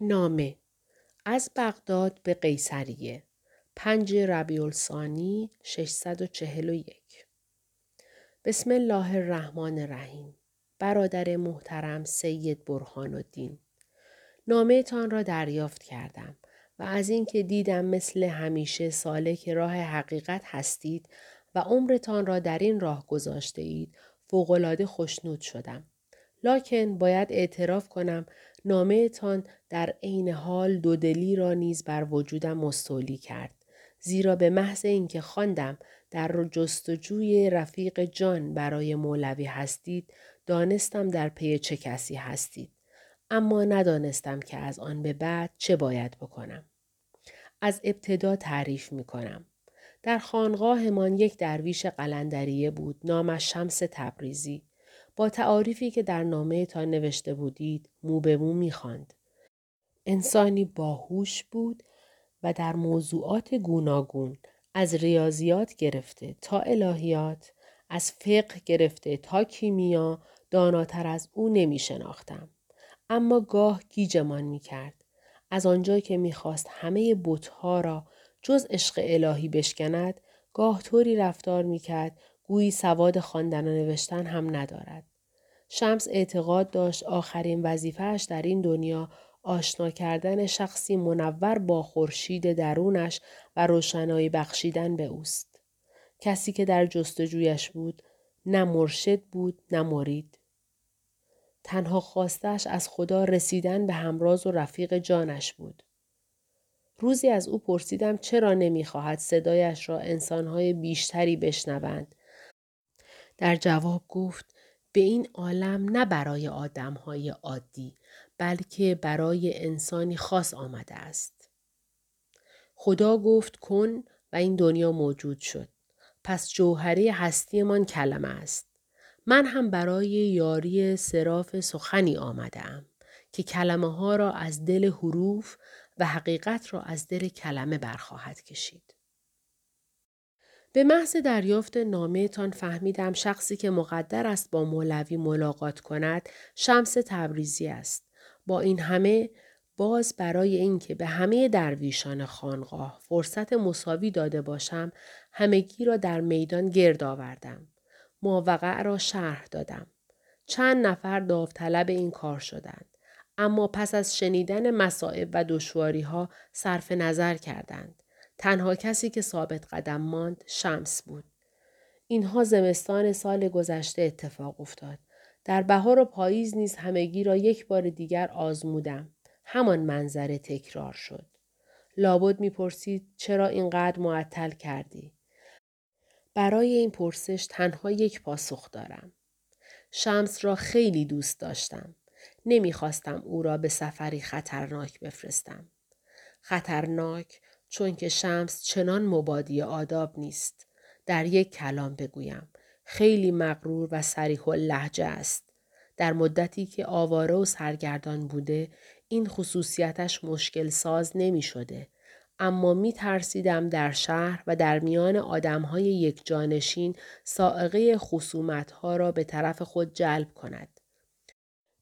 نامه. از بغداد به قیصریه. پنج ربیع الثانی 641 بسم الله الرحمن الرحیم. برادر محترم سید برهان الدین نامه تان را دریافت کردم و از اینکه دیدم مثل همیشه سالک راه حقیقت هستید و عمرتان را در این راه گذاشته اید فوقالعاده خوشنود شدم. لاکن باید اعتراف کنم نامه تان در عین حال دودلی را نیز بر وجودم مستولی کرد. زیرا به محض اینکه خواندم در جستجوی رفیق جان برای مولوی هستید دانستم در پی چه کسی هستید. اما ندانستم که از آن به بعد چه باید بکنم. از ابتدا تعریف می کنم. در خانقاهمان یک درویش قلندریه بود نامش شمس تبریزی. با تعاریفی که در نامه تا نوشته بودید مو به مو می‌خواند. انسانی باهوش بود و در موضوعات گوناگون از ریاضیات گرفته تا الهیات از فقه گرفته تا کیمیا داناتر از او نمی شناختم. اما گاه گیجمان می کرد. از آنجا که می‌خواست همه بتها را جز عشق الهی بشکند گاه طوری رفتار می‌کرد گویی سواد خواندن و نوشتن هم ندارد. شمس اعتقاد داشت آخرین وظیفهش در این دنیا آشنا کردن شخصی منور با خورشید درونش و روشنایی بخشیدن به اوست. کسی که در جستجویش بود نه مرشد بود نه مرید. تنها خواستش از خدا رسیدن به همراز و رفیق جانش بود. روزی از او پرسیدم چرا نمی‌خواهد صدایش را انسانهای بیشتری بشنوند. در جواب گفت به این عالم نه برای آدمهای عادی بلکه برای انسانی خاص آمده است. خدا گفت کن و این دنیا موجود شد. پس جوهره هستیمان کلمه است. من هم برای یاری سراف سخنی آمدم که کلمه ها را از دل حروف و حقیقت را از دل کلمه برخواهد کشید. به محض دریافت نامه تان فهمیدم شخصی که مقدر است با مولوی ملاقات کند شمس تبریزی است. با این همه باز برای اینکه به همه درویشان خانقاه فرصت مساوی داده باشم همگی را در میدان گرد آوردم. ماوقع را شرح دادم. چند نفر داوطلب این کار شدند. اما پس از شنیدن مصائب و دشواری ها صرف نظر کردند. تنها کسی که ثابت قدم ماند شمس بود. اینها زمستان سال گذشته اتفاق افتاد. در بهار و پاییز نیز همگی را یک بار دیگر آزمودم. همان منظره تکرار شد. لابد می‌پرسید چرا اینقدر معطل کردی؟ برای این پرسش تنها یک پاسخ دارم. شمس را خیلی دوست داشتم. نمی‌خواستم او را به سفری خطرناک بفرستم. خطرناک چون که شمس چنان مبادی آداب نیست. در یک کلام بگویم. خیلی مغرور و سریح لحجه است. در مدتی که آواره و سرگردان بوده این خصوصیتش مشکل ساز نمی شده اما می ترسیدم در شهر و در میان آدم های یک جانشین سائقه خصومت ها را به طرف خود جلب کند.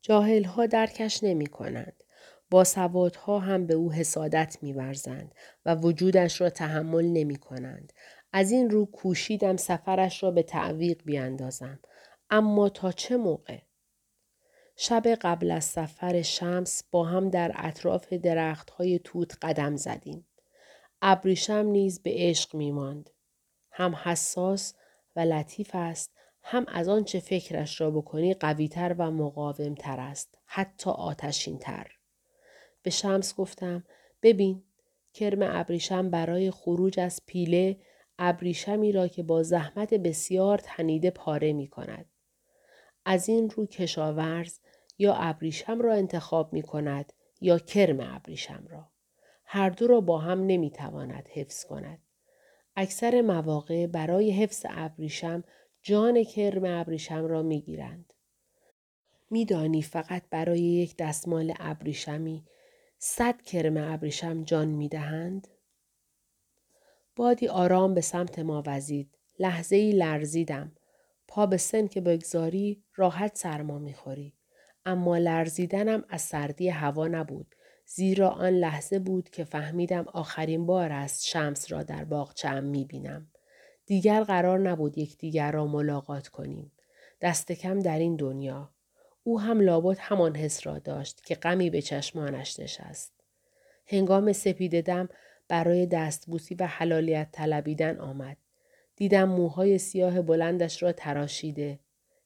جاهل ها درکش نمی کنند. با سوادها هم به او حسادت می ورزند و وجودش را تحمل نمی کنند. از این رو کوشیدم سفرش را به تعویق بیاندازم. اما تا چه موقع؟ شب قبل از سفر شمس با هم در اطراف درخت های توت قدم زدیم. ابریشم نیز به عشق می ماند. هم حساس و لطیف است هم از آنچه فکرش را بکنی قویتر و مقاومتر است حتی آتشین تر. به شمس گفتم ببین کرم ابریشم برای خروج از پیله ابریشمی را که با زحمت بسیار تنیده پاره می کند. از این رو کشاورز یا ابریشم را انتخاب می کند یا کرم ابریشم را. هر دو را با هم نمی تواند حفظ کند. اکثر مواقع برای حفظ ابریشم جان کرم ابریشم را می گیرند. میدانی فقط برای یک دستمال ابریشمی صد کرم ابریشم جان می دهند؟ بادی آرام به سمت ما وزید. لحظه ای لرزیدم. پا به سن که بگذاری راحت سرما می‌خوری. اما لرزیدنم از سردی هوا نبود. زیرا آن لحظه بود که فهمیدم آخرین بار است شمس را در باغچه‌ام می‌بینم. دیگر قرار نبود یکدیگر را ملاقات کنیم. دست کم در این دنیا. او هم لابد همان حس را داشت که غمی به چشمانش نشست. هنگام سپید دم برای دستبوسی و حلالیت طلبیدن آمد. دیدم موهای سیاه بلندش را تراشیده.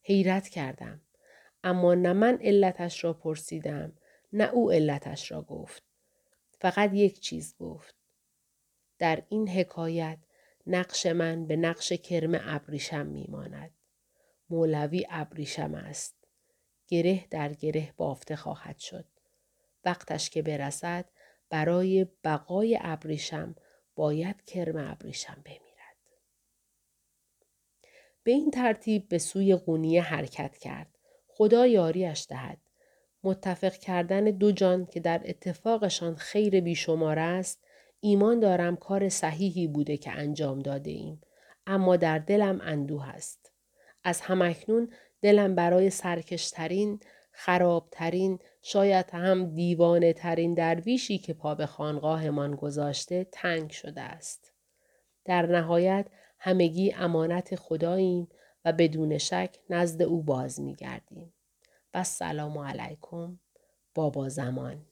حیرت کردم. اما نه من علتش را پرسیدم نه او علتش را گفت. فقط یک چیز گفت. در این حکایت نقش من به نقش کرم ابریشم میماند. مولوی ابریشم است. گره در گره بافته خواهد شد. وقتش که برسد برای بقای ابریشم باید کرم ابریشم بمیرد. به این ترتیب به سوی قونیه حرکت کرد. خدا یاریش دهد. متفق کردن دو جان که در اتفاقشان خیر بیشمار است ایمان دارم کار صحیحی بوده که انجام داده ایم. اما در دلم اندوه است. از همکنون دلم برای سرکشترین، خرابترین، شاید هم دیوانه ترین درویشی که پا به خانقاهمان گذاشته تنگ شده است. در نهایت همگی امانت خداییم و بدون شک نزد او باز می گردیم. و سلام علیکم بابا زمان